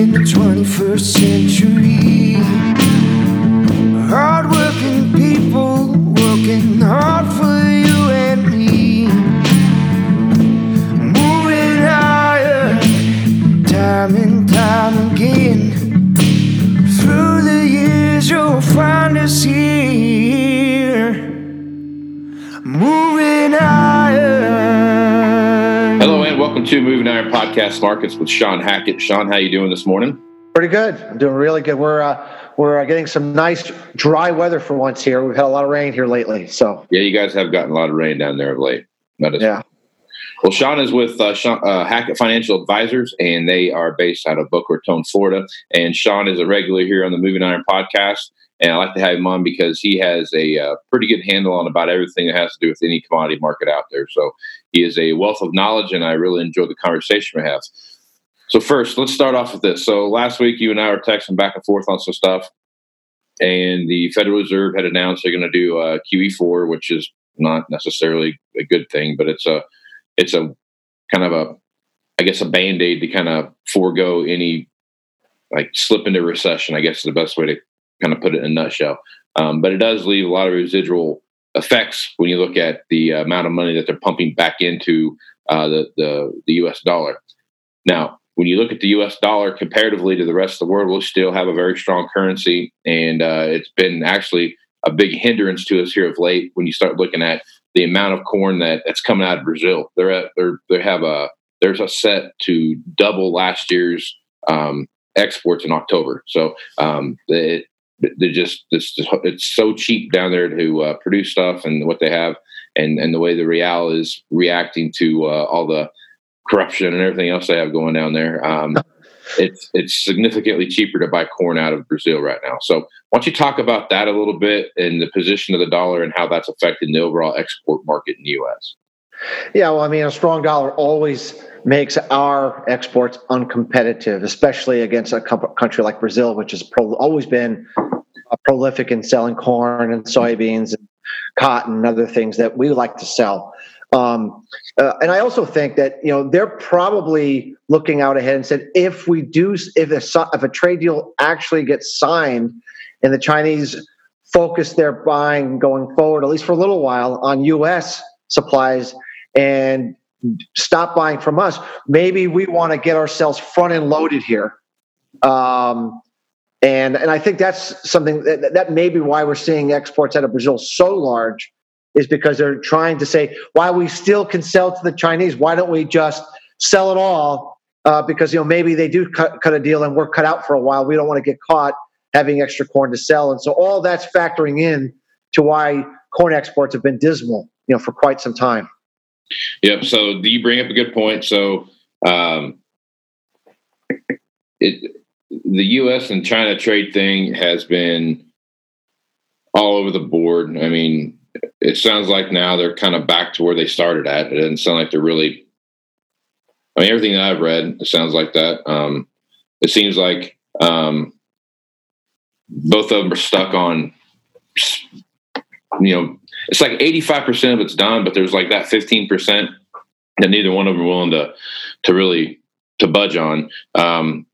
in the 21st century. To Moving Iron Podcast Markets with Shawn Hackett. Shawn, how you doing this morning? Pretty good. I'm doing really good. We're uh, we're uh, getting some nice dry weather for once here. We've had a lot of rain here lately, so Yeah, you guys have gotten a lot of rain down there of late. Yeah. Well, Shawn is with uh, Shawn, uh, Hackett Financial Advisors, and they are based out of Boca Raton, Florida. And Shawn is a regular here on the Moving Iron podcast. And I like to have him on because he has a uh, pretty good handle on about everything that has to do with any commodity market out there. So he is a wealth of knowledge, and I really enjoy the conversation we have. So first, let's start off with this. So last week, you and I were texting back and forth on some stuff, and the Federal Reserve had announced they're going to do uh, QE4, which is not necessarily a good thing, but it's a it's a kind of a I guess a band aid to kind of forego any like slip into recession. I guess is the best way to kind of put it in a nutshell. Um, but it does leave a lot of residual effects when you look at the amount of money that they're pumping back into uh, the, the the U.S. dollar. Now, when you look at the U.S. dollar comparatively to the rest of the world, we'll still have a very strong currency, and uh, it's been actually a big hindrance to us here of late. When you start looking at the amount of corn that, that's coming out of Brazil, they're at they're they have a there's a set to double last year's um, exports in October. So um, it, they're just it's, it's so cheap down there to uh, produce stuff and what they have, and and the way the real is reacting to uh, all the corruption and everything else they have going down there. Um, it's it's significantly cheaper to buy corn out of Brazil right now. So why don't you talk about that a little bit and the position of the dollar and how that's affecting the overall export market in the U.S. Yeah, well, I mean, a strong dollar always makes our exports uncompetitive, especially against a country like Brazil, which has pro- always been prolific in selling corn and soybeans and cotton and other things that we like to sell. Um, uh, and I also think that you know they're probably looking out ahead and said if we do if a if a trade deal actually gets signed and the Chinese focus their buying going forward at least for a little while on U.S. supplies and stop buying from us, maybe we want to get ourselves front end loaded here. Um, and and I think that's something that, that may be why we're seeing exports out of Brazil so large is because they're trying to say why we still can sell to the Chinese. Why don't we just sell it all? Uh, because you know maybe they do cut, cut a deal and we're cut out for a while. We don't want to get caught having extra corn to sell, and so all that's factoring in to why corn exports have been dismal, you know, for quite some time. Yep. So you bring up a good point. So um, it the U.S. and China trade thing has been all over the board. I mean, it sounds like now they're kind of back to where they started at. It doesn't sound like they're really. I mean, everything that I've read, it sounds like that. Um, it seems like um, both of them are stuck on. You know, it's like eighty-five percent of it's done, but there's like that fifteen percent that neither one of them are willing to to really to budge on. Um,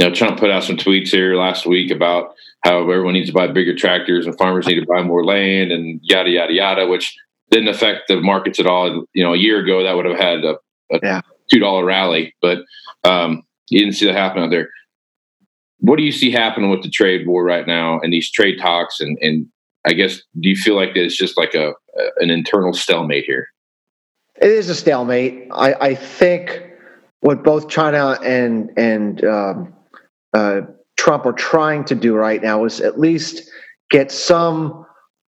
you know, Trump put out some tweets here last week about how everyone needs to buy bigger tractors and farmers need to buy more land and yada yada yada, which didn't affect the markets at all. You know, a year ago that would have had a, a Yeah. two dollar rally, but um, you didn't see that happen out there. What do you see happening with the trade war right now and these trade talks? And, and I guess do you feel like it's just like a, a an internal stalemate here? It is a stalemate. I, I think what both China and and um, uh, Trump are trying to do right now is at least get some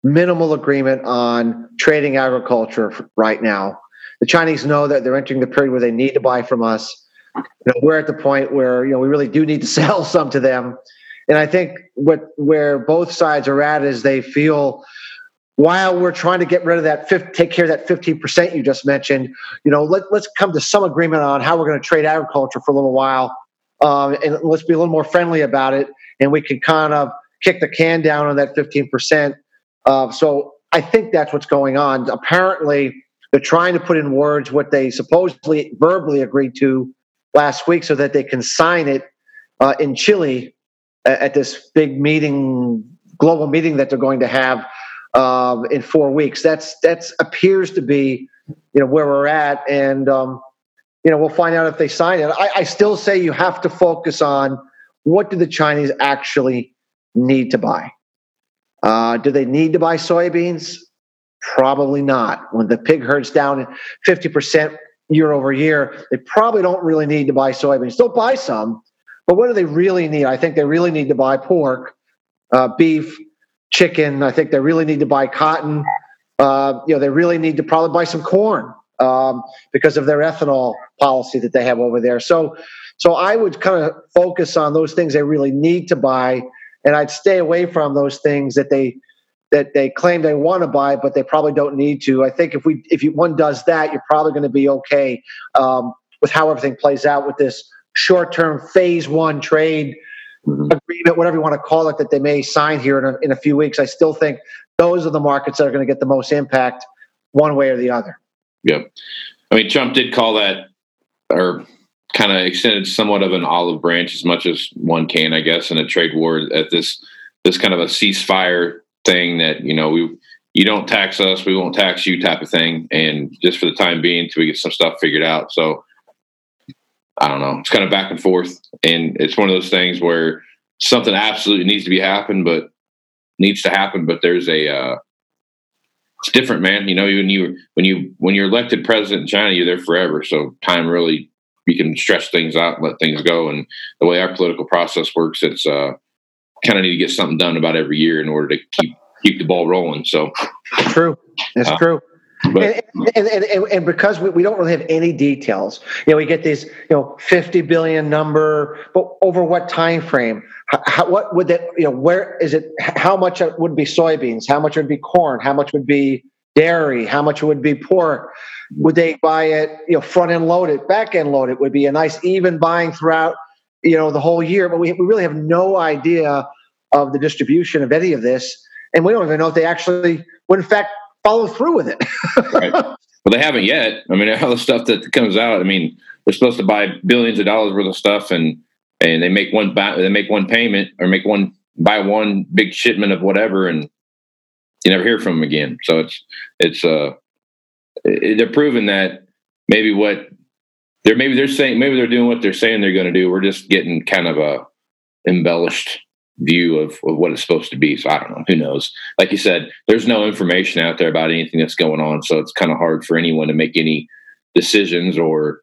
minimal agreement on trading agriculture right now. The Chinese know that they're entering the period where they need to buy from us. You know, we're at the point where you know we really do need to sell some to them, and I think what where both sides are at is they feel while we're trying to get rid of that, fif- take care of that 15% you just mentioned, you know, let, let's come to some agreement on how we're going to trade agriculture for a little while. Um, and let's be a little more friendly about it. And we can kind of kick the can down on that 15%. Uh, so I think that's what's going on. Apparently, they're trying to put in words what they supposedly verbally agreed to last week so that they can sign it uh, in Chile at this big meeting, global meeting that they're going to have um, in four weeks. That's that's appears to be, you know, where we're at, and um, you know, we'll find out if they sign it. I, I still say you have to focus on what do the Chinese actually need to buy. Uh, do they need to buy soybeans? Probably not. When the pig herd's down 50% year over year, they probably don't really need to buy soybeans. They'll buy some, but what do they really need? I think they really need to buy pork, uh, beef, chicken. I think they really need to buy cotton. Uh, you know, they really need to probably buy some corn um, because of their ethanol policy that they have over there. So, so I would kind of focus on those things they really need to buy, and I'd stay away from those things that they that they claim they want to buy, but they probably don't need to. I think if we if you, one does that, you're probably going to be okay um, with how everything plays out with this short term phase one trade mm-hmm. agreement, whatever you want to call it, that they may sign here in a, in a few weeks. I still think those are the markets that are going to get the most impact, one way or the other. Yep. I mean, Trump did call that, or kind of extended somewhat of an olive branch as much as one can, I guess, in a trade war at this this kind of a ceasefire thing that you know we you don't tax us, we won't tax you type of thing, and just for the time being, till we get some stuff figured out. So I don't know, it's kind of back and forth, and it's one of those things where something absolutely needs to be happened, but needs to happen, but there's a uh, it's different, man. You know, when you when you when you're elected president in China, you're there forever. So time really you can stretch things out, and let things go. And the way our political process works, it's uh, kind of need to get something done about every year in order to keep keep the ball rolling. So true, it's uh, true. And, and, and, and, because we, we don't really have any details, you know, we get these, you know, 50 billion number, but over what time frame? How, what would that, you know, where is it? How much would be soybeans? How much would be corn? How much would be dairy? How much would be pork? Would they buy it, you know, front end loaded, back end loaded? Would be a nice even buying throughout, you know, the whole year. But we, we really have no idea of the distribution of any of this. And we don't even know if they actually would, in fact, follow through with it. right. Well, they haven't yet. I mean, all the stuff that comes out. I mean, they're supposed to buy billions of dollars worth of stuff, and and they make one buy, they make one payment or make one buy one big shipment of whatever, and you never hear from them again. So it's it's uh it, they're proving that maybe what they're maybe they're saying maybe they're doing what they're saying they're going to do. We're just getting kind of a embellished view of, of what it's supposed to be. So I don't know. Who knows? Like you said, there's no information out there about anything that's going on. So it's kind of hard for anyone to make any decisions or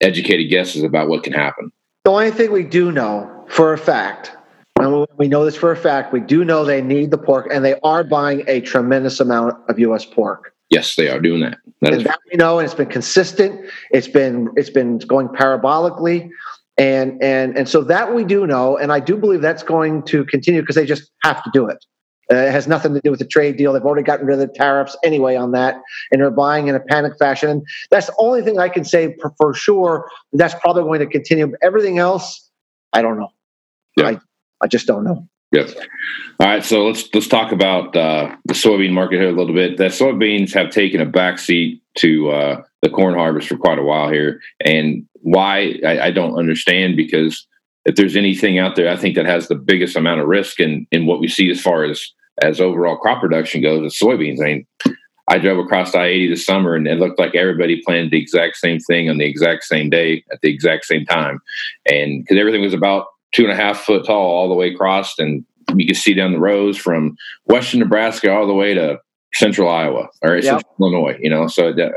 educated guesses about what can happen. The only thing we do know for a fact, and we know this for a fact, we do know they need the pork and they are buying a tremendous amount of U.S. pork. Yes, they are doing that. That, is- that we know, and it's been consistent. It's been it's been going parabolically and and and so that we do know and i do believe that's going to continue because they just have to do it. Uh, it has nothing to do with the trade deal. They've already gotten rid of the tariffs anyway on that and they're buying in a panic fashion. And that's the only thing i can say for, for sure that's probably going to continue. Everything else i don't know. Yeah. I, I just don't know Yes. All right. So let's let's talk about uh, the soybean market here a little bit. The soybeans have taken a backseat to uh, the corn harvest for quite a while here, and why I, I, don't understand because if there's anything out there, I think that has the biggest amount of risk in in what we see as far as as overall crop production goes, it's soybeans. I mean, I drove across I eighty this summer, and it looked like everybody planned the exact same thing on the exact same day at the exact same time, and because everything was about two and a half foot tall all the way across, and you can see down the rows from western Nebraska all the way to central Iowa or yep. central Illinois. You know, so that,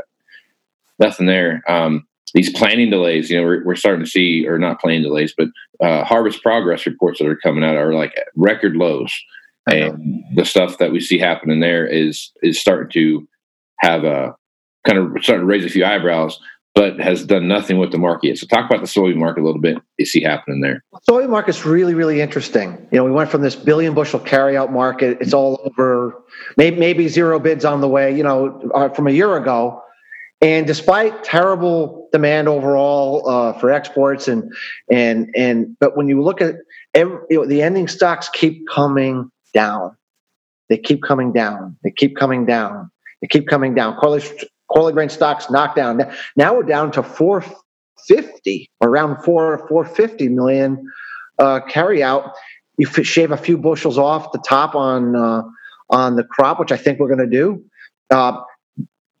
nothing there. Um, these planting delays, you know, we're, we're, starting to see, or not planting delays, but uh, harvest progress reports that are coming out are like record lows, and the stuff that we see happening there is is starting to have a kind of starting to raise a few eyebrows but has done nothing with the market yet. So talk about the soybean market a little bit. You see happening there. Soybean market's really, really interesting. You know, we went from this billion bushel carryout market. It's all over. Maybe, maybe zero bids on the way. You know, uh, from a year ago. And despite terrible demand overall uh, for exports and and and, but when you look at every, you know, the ending stocks keep coming down. They keep coming down. They keep coming down. They keep coming down. Correlation Quarterly grain stocks knocked down. Now we're down to 450, around 4 450 million uh, carry out. You shave a few bushels off the top on uh, on the crop, which I think we're going to do. Uh,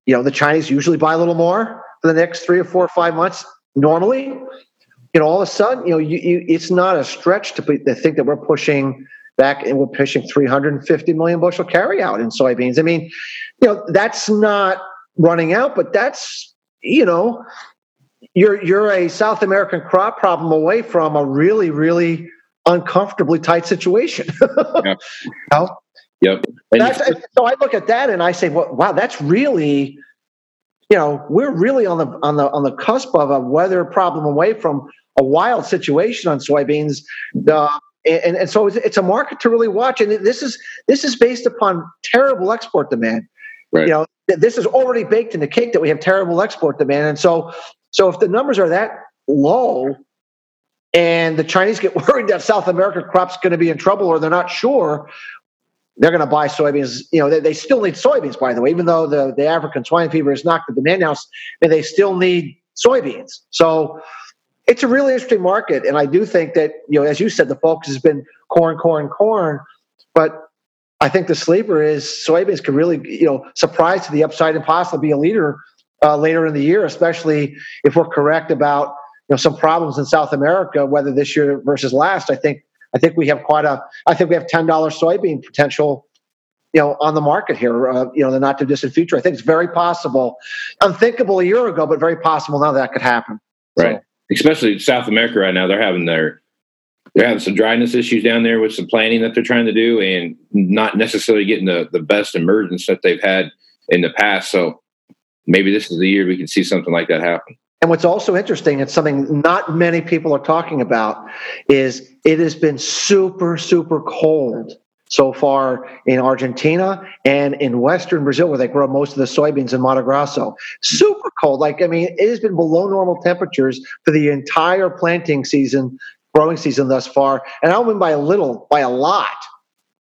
you know, the Chinese usually buy a little more for the next three or four or five months. Normally, you know, all of a sudden, you know, you, you, it's not a stretch to, to think that we're pushing back and we're pushing 350 million bushel carry out in soybeans. I mean, you know, that's not running out, but that's, you know, you're you're a South American crop problem away from a really, really uncomfortably tight situation. Yep. You know? Yep. So I look at that and I say, well, wow, that's really, you know, we're really on the on the on the cusp of a weather problem away from a wild situation on soybeans. Uh, and, and so it's, it's a market to really watch. And this is this is based upon terrible export demand. Right. You know, this is already baked in the cake that we have terrible export demand. And so so if the numbers are that low, and the Chinese get worried that South American crops going to be in trouble or they're not sure, they're going to buy soybeans. You know, they, they still need soybeans, by the way, even though the, the African swine fever has knocked the demand down, they still need soybeans. So it's a really interesting market. And I do think that, you know, as you said, the focus has been corn, corn, corn. But I think the sleeper is soybeans could really, you know, surprise to the upside and possibly be a leader uh, later in the year, especially if we're correct about you know some problems in South America, whether this year versus last. I think I think we have quite a I think we have ten dollars soybean potential, you know, on the market here. Uh, you know, the not too distant future. I think it's very possible, unthinkable a year ago, but very possible now that could happen. Right. Especially South America right now, they're having their they're having some dryness issues down there with some planting that they're trying to do, and not necessarily getting the the best emergence that they've had in the past. So maybe this is the year we can see something like that happen. And what's also interesting, it's something not many people are talking about, is it has been super, super cold so far in Argentina and in Western Brazil, where they grow most of the soybeans in Mato Grosso. Super cold. Like, I mean, it has been below normal temperatures for the entire planting season, growing season thus far. And I don't mean by a little, by a lot.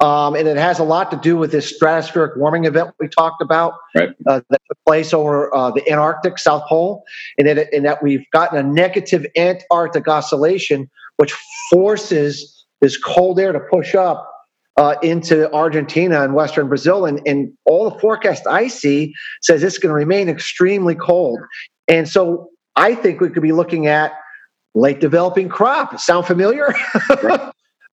Um, and it has a lot to do with this stratospheric warming event we talked about Right. uh, that took place over uh, the Antarctic South Pole, and that, and that we've gotten a negative Antarctic oscillation, which forces this cold air to push up uh, into Argentina and Western Brazil. And, and all the forecast I see says it's going to remain extremely cold. And so I think we could be looking at late developing crop. Sound familiar?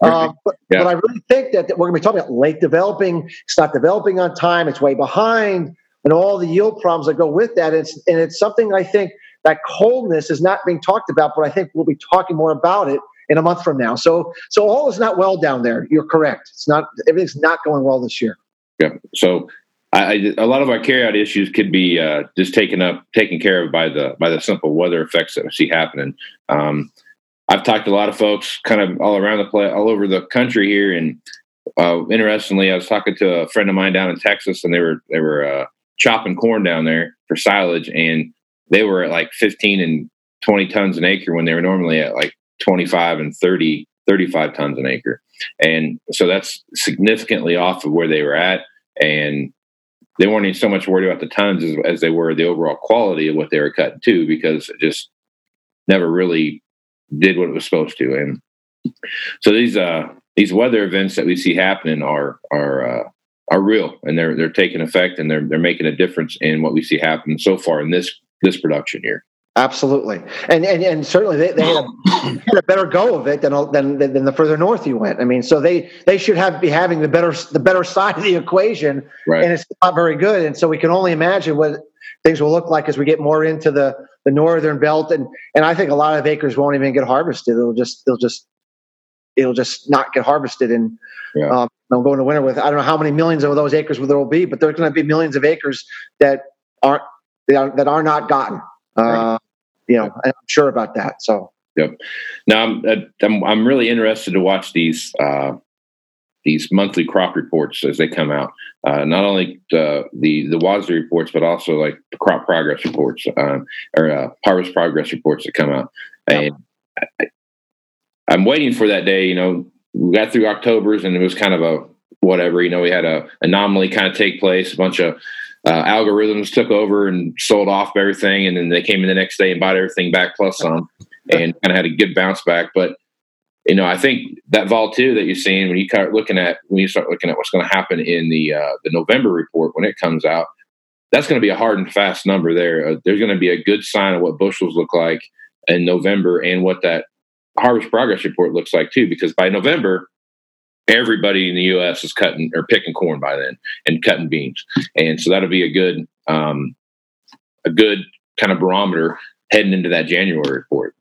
Um, but, Yeah. but I really think that, that we're going to be talking about late developing. It's not developing on time. It's way behind, and all the yield problems that go with that. It's and it's something I think that coldness is not being talked about, but I think we'll be talking more about it in a month from now. So so all is not well down there. You're correct. It's not everything's not going well this year. Yeah. So I, I, a lot of our carryout issues could be uh, just taken up, taken care of by the by the simple weather effects that we see happening. Um, I've talked to a lot of folks, kind of all around the play, all over the country here, and uh, interestingly, I was talking to a friend of mine down in Texas, and they were they were uh, chopping corn down there for silage, and they were at like 15 and 20 tons an acre when they were normally at like 25 and 30, 35 tons an acre, and so that's significantly off of where they were at, and they weren't even so much worried about the tons as, as they were the overall quality of what they were cutting too, because it just never really did what it was supposed to. And so these uh these weather events that we see happening are are uh, are real and they're they're taking effect and they're they're making a difference in what we see happening so far in this this production year. Absolutely, and and, and certainly they, they had, a, had a better go of it than, than than the further north you went. I mean, so they they should have be having the better the better side of the equation, Right. and it's not very good. And so we can only imagine what things will look like as we get more into the the northern belt, and and I think a lot of acres won't even get harvested. It'll just they'll just it'll just not get harvested, and Yeah. um, they'll go into winter with I don't know how many millions of those acres there will be, but there's going to be millions of acres that aren't that are, that are not gotten. Uh, You know, I'm sure about that. So Yep. Now I'm uh, I'm, I'm really interested to watch these uh, these monthly crop reports as they come out. Uh, not only the the the WASDE reports, but also like the crop progress reports um, or uh, harvest progress reports that come out. And I, I'm waiting for that day. You know, we got through October's and it was kind of a whatever. You know, we had a anomaly kind of take place. A bunch of uh, algorithms took over and sold off everything, and then they came in the next day and bought everything back plus some, and kind of had a good bounce back. But you know, I think that volatility that you're seeing when you start looking at when you start looking at what's going to happen in the uh, the November report when it comes out, that's going to be a hard and fast number there. Uh, there's going to be a good sign of what bushels look like in November and what that harvest progress report looks like too, because by November, everybody in the U.S. is cutting or picking corn by then and cutting beans, and so that'll be a good um, a good kind of barometer heading into that January report.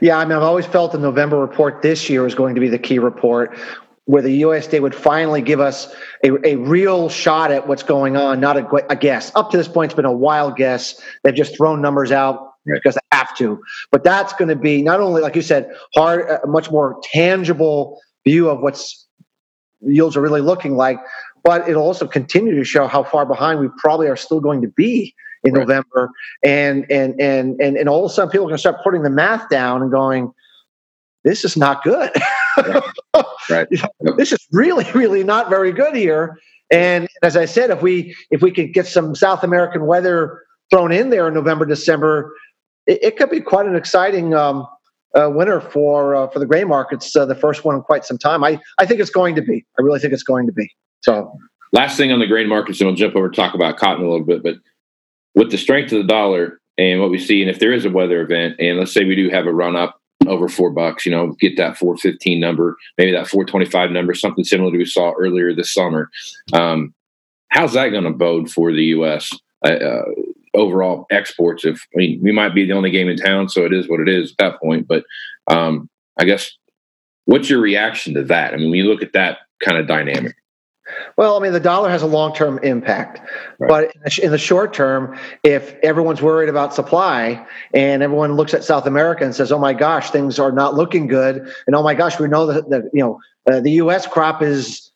Yeah, I mean, I've always felt the November report this year is going to be the key report where the USDA would finally give us a, a real shot at what's going on, not a, a, guess. Up to this point, it's been a wild guess. They've just thrown numbers out right. because they have to. But that's going to be not only, like you said, hard, a much more tangible view of what's yields are really looking like, but it'll also continue to show how far behind we probably are still going to be in right. November, and and and and and all of a sudden people are going to start putting the math down and going, this is not good. right. This is really really not very good here. And as I said, if we if we could get some South American weather thrown in there in November December, it, it could be quite an exciting. Um, uh, for uh, for the grain markets, uh, the first one in quite some time. I, I think it's going to be. I really think it's going to be. So, last thing on the grain markets, and we'll jump over to talk about cotton a little bit. But with the strength of the dollar and what we see, and if there is a weather event, and let's say we do have a run up over four bucks, you know, get that 415 number, maybe that 425 number, something similar to we saw earlier this summer. Um, how's that going to bode for the U.S. Uh, overall exports? If I mean, we might be the only game in town, so it is what it is at that point. But um, I guess, what's your reaction to that? I mean, when you look at that kind of dynamic. Well, I mean, the dollar has a long term impact. Right. But in the short term, if everyone's worried about supply and everyone looks at South America and says, oh my gosh, things are not looking good. And oh my gosh, we know that, that you know, uh, the U.S. crop is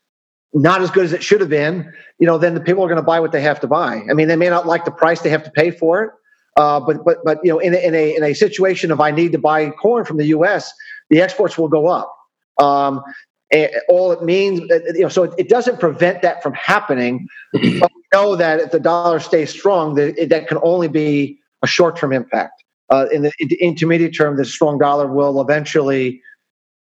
not as good as it should have been, you know, then the people are going to buy what they have to buy. I mean, they may not like the price they have to pay for it. Uh, but but but you know, in a, in a in a situation of I need to buy corn from the U.S., the exports will go up. Um, all it means, uh, you know, so it, doesn't prevent that from happening. but we know that if the dollar stays strong, that, that can only be a short-term impact. Uh, in, the, in the intermediate term, the strong dollar will eventually,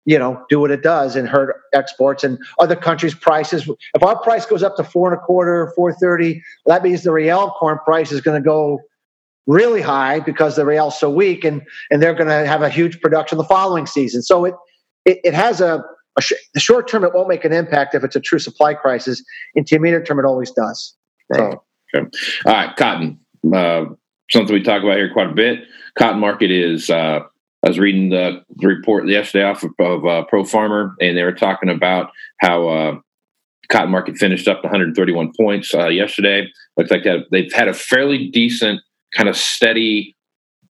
you know, do what it does and hurt exports and other countries' prices. If our price goes up to four and a quarter, four thirty, that means the real corn price is going to go really high because the real's so weak, and and they're going to have a huge production the following season. So it it, it has a sh- the short term, it won't make an impact if it's a true supply crisis. In the Intermediate term, it always does. Right. Okay. All right, cotton. Uh, something we talk about here quite a bit. Cotton market is. Uh, I was reading the, report yesterday off of, of uh, Pro Farmer, and they were talking about how uh, cotton market finished up 131 points uh, yesterday. Looks like that they've had a fairly decent, kind of steady,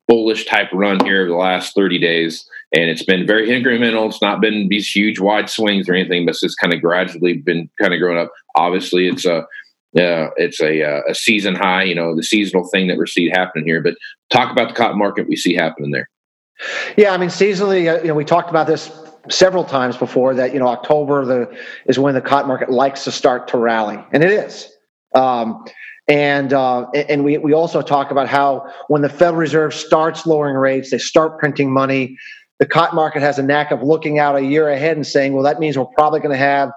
bullish type run here over the last 30 days and it's been very incremental. It's not been these huge wide swings or anything, but it's just kind of gradually been kind of growing up. Obviously, it's a uh, it's a, uh, a season high, you know, the seasonal thing that we're seeing happening here. But talk about the cotton market we see happening there. Yeah, I mean, seasonally, uh, you know, we talked about this several times before that you know October the is when the cotton market likes to start to rally, and it is. Um, and uh, and we we also talk about how when the Federal Reserve starts lowering rates, they start printing money the cotton market has a knack of looking out a year ahead and saying, well, that means we're probably going to have,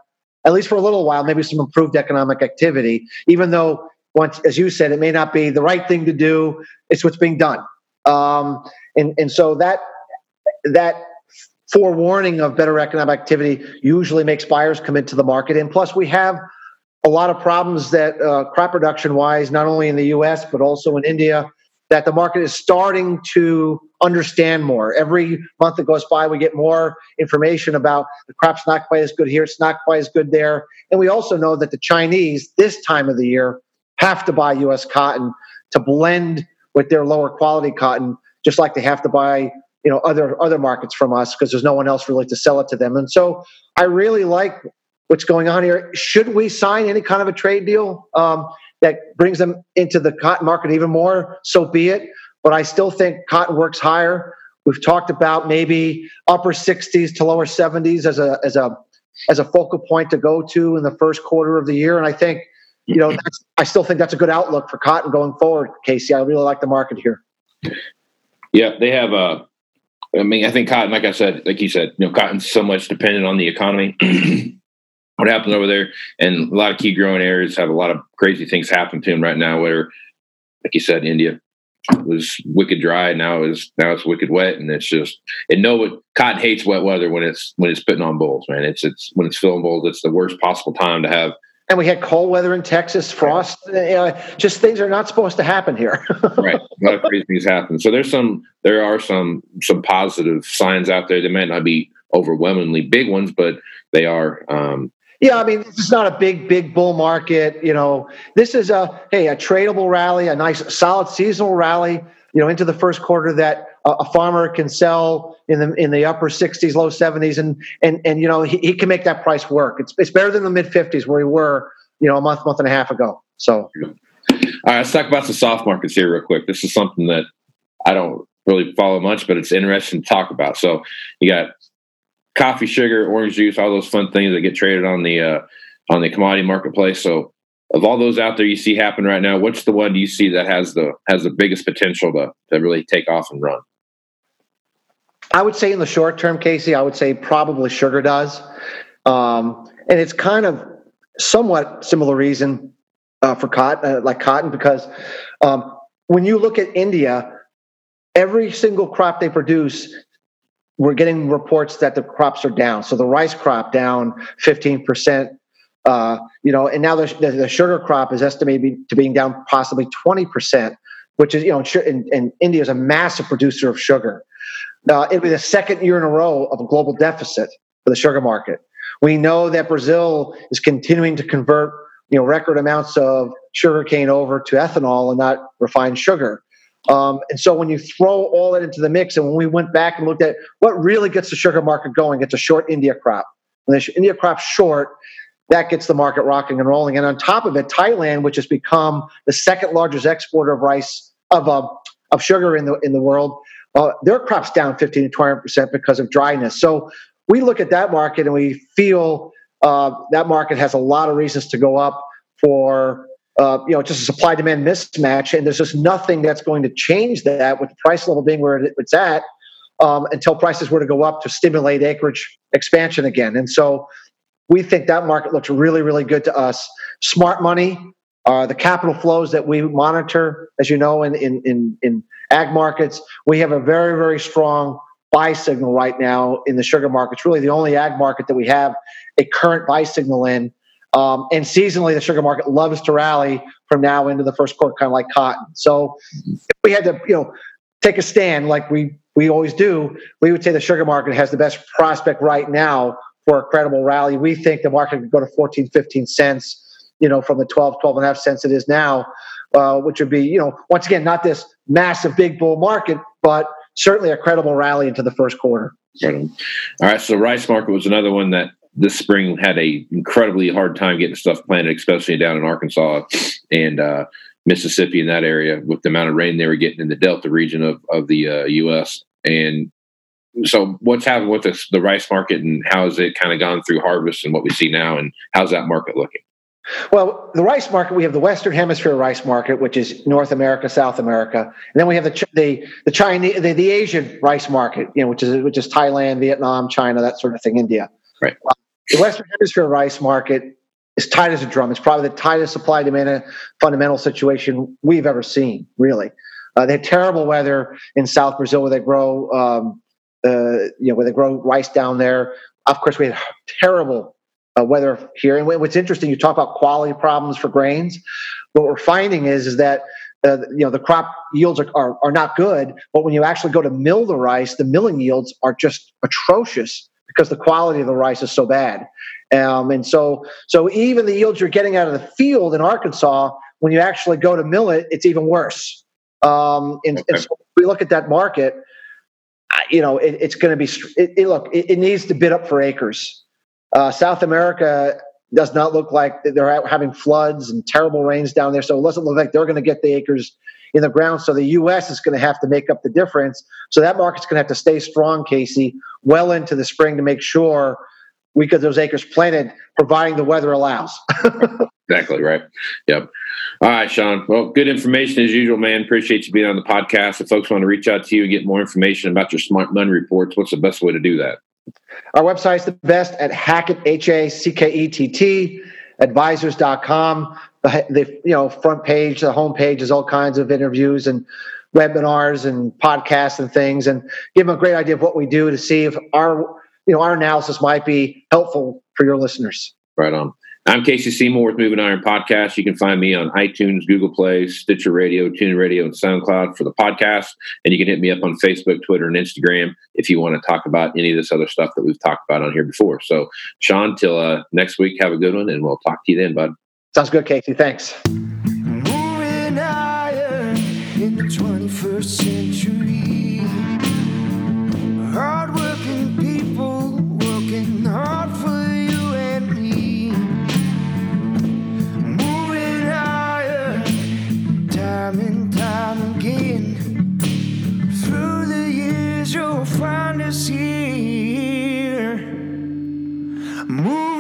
at least for a little while, maybe some improved economic activity, even though, once, as you said, it may not be the right thing to do. It's what's being done. Um, and, and so that, that forewarning of better economic activity usually makes buyers come into the market. And plus, we have a lot of problems that uh, crop production wise, not only in the US, but also in India, that the market is starting to understand more. Every month that goes by, we get more information about the crop's not quite as good here, it's not quite as good there. And we also know that the Chinese, this time of the year, have to buy US cotton to blend with their lower quality cotton, just like they have to buy you know other other markets from us because there's no one else really to sell it to them. And so I really like what's going on here. Should we sign any kind of a trade deal um, that brings them into the cotton market even more? So be it but I still think cotton works higher. We've talked about maybe upper 60s to lower 70s as a as a as a focal point to go to in the first quarter of the year, and I think you know I still think that's a good outlook for cotton going forward. Casey, I really like the market here. Yeah, they have a I mean, I think cotton, like I said, like you said, you know, cotton's so much dependent on the economy. what happens over there, and a lot of key growing areas have a lot of crazy things happen to them right now. Where, like you said, India was wicked dry, now is now it's wicked wet, and it's just and what cotton hates wet weather when it's when it's putting on bolls, man. It's it's when it's filling bolls, it's the worst possible time to have and we had cold weather in Texas, frost. Uh, just things are not supposed to happen here. right, a lot of crazy things happen. So there's some, there are some some positive signs out there. They might not be overwhelmingly big ones, but they are. Um, yeah, I mean, this is not a big, big bull market. You know, this is a hey, a tradable rally, a nice, solid seasonal rally. You know, into the first quarter that a farmer can sell in the in the upper 60s, low 70s, and and and you know he, he can make that price work. It's it's better than the mid 50s where we were, you know, a month, month and a half ago. So, all right, let's talk about the soft markets here real quick. This is something that I don't really follow much, but it's interesting to talk about. So, you got coffee, sugar, orange juice, all those fun things that get traded on the uh, on the commodity marketplace. So, of all those out there you see happen right now, what's the one do you see that has the has the biggest potential to to really take off and run? I would say in the short term, Casey, I would say probably sugar does. Um, and it's kind of somewhat similar reason uh, for cotton, uh, like cotton, because um, when you look at India, every single crop they produce, we're getting reports that the crops are down. So the rice crop down 15%. Uh, you know, and now the, the, the, sugar crop is estimated to being down possibly 20%, which is, you know, and, and India is a massive producer of sugar. Uh, it'll be the second year in a row of a global deficit for the sugar market. We know that Brazil is continuing to convert you know record amounts of sugar cane over to ethanol and not refined sugar. Um, and so when you throw all that into the mix, and when we went back and looked at what really gets the sugar market going, it's a short India crop. When the India crop's short, that gets the market rocking and rolling. And on top of it, Thailand, which has become the second largest exporter of rice of uh, of sugar in the in the world, uh, their crops down 15 to 20 percent because of dryness. So we look at that market and we feel uh, that market has a lot of reasons to go up for uh, you know just a supply demand mismatch, and there's just nothing that's going to change that with the price level being where it's at um, until prices were to go up to stimulate acreage expansion again. And so we think that market looks really really good to us. Smart money uh, the capital flows that we monitor, as you know, in, in, in, in ag markets, we have a very, very strong buy signal right now in the sugar market. It's really the only ag market that we have a current buy signal in. Um, and seasonally, the sugar market loves to rally from now into the first quarter, kind of like cotton. So, if we had to, you know, take a stand like we we always do, we would say the sugar market has the best prospect right now for a credible rally. We think the market could go to 14, 15 cents you know, from the 12, 12 and a half cents it is now, uh, which would be, you know, once again, not this massive big bull market, but certainly a credible rally into the first quarter. All right. So rice market was another one that this spring had a incredibly hard time getting stuff planted, especially down in Arkansas and uh, Mississippi in that area with the amount of rain they were getting in the Delta region of, of the uh, U.S. And so what's happened with this, the rice market and how has it kind of gone through harvest and what we see now and how's that market looking? Well, the rice market, we have the Western Hemisphere rice market, which is North America, South America, and then we have the the the Chinese, the, the Asian rice market, you know, which is which is Thailand, Vietnam, China, that sort of thing, India. Right. Uh, the Western Hemisphere rice market is tight as a drum. It's probably the tightest supply demand fundamental situation we've ever seen. Really, uh, they had terrible weather in South Brazil where they grow, um, uh, you know, where they grow rice down there. Of course, we had terrible uh, weather here. And what's interesting, you talk about quality problems for grains. What we're finding is is that uh, you know the crop yields are, are, are not good, but when you actually go to mill the rice, the milling yields are just atrocious because the quality of the rice is so bad. Um, and so so even the yields you're getting out of the field in Arkansas, when you actually go to mill it, it's even worse. Um, and, okay. and so we look at that market. You know, it, it's going to be. It, it, look, it, needs to bid up for acres. Uh, South America does not look like they're having floods and terrible rains down there. So it doesn't look like they're going to get the acres in the ground. So the U.S. is going to have to make up the difference. So that market's going to have to stay strong, Casey, well into the spring to make sure we get those acres planted, providing the weather allows. Exactly right. Yep. All right, Shawn. Well, good information as usual, man. Appreciate you being on the podcast. If folks want to reach out to you and get more information about your smart money reports, what's the best way to do that? Our website's the best at Hackett, H A C K E T T, advisors.com. The, the you know front page, the home page is all kinds of interviews and webinars and podcasts and things, and give them a great idea of what we do to see if our you know our analysis might be helpful for your listeners. Right on. I'm Casey Seymour with Moving Iron Podcast. You can find me on iTunes, Google Play, Stitcher Radio, Tune Radio, and SoundCloud for the podcast. And you can hit me up on Facebook, Twitter, and Instagram if you want to talk about any of this other stuff that we've talked about on here before. So, Shawn, till uh, next week, have a good one, and we'll talk to you then, bud. Sounds good, Casey. Thanks. Moving higher in the 21st century. Us here. Moving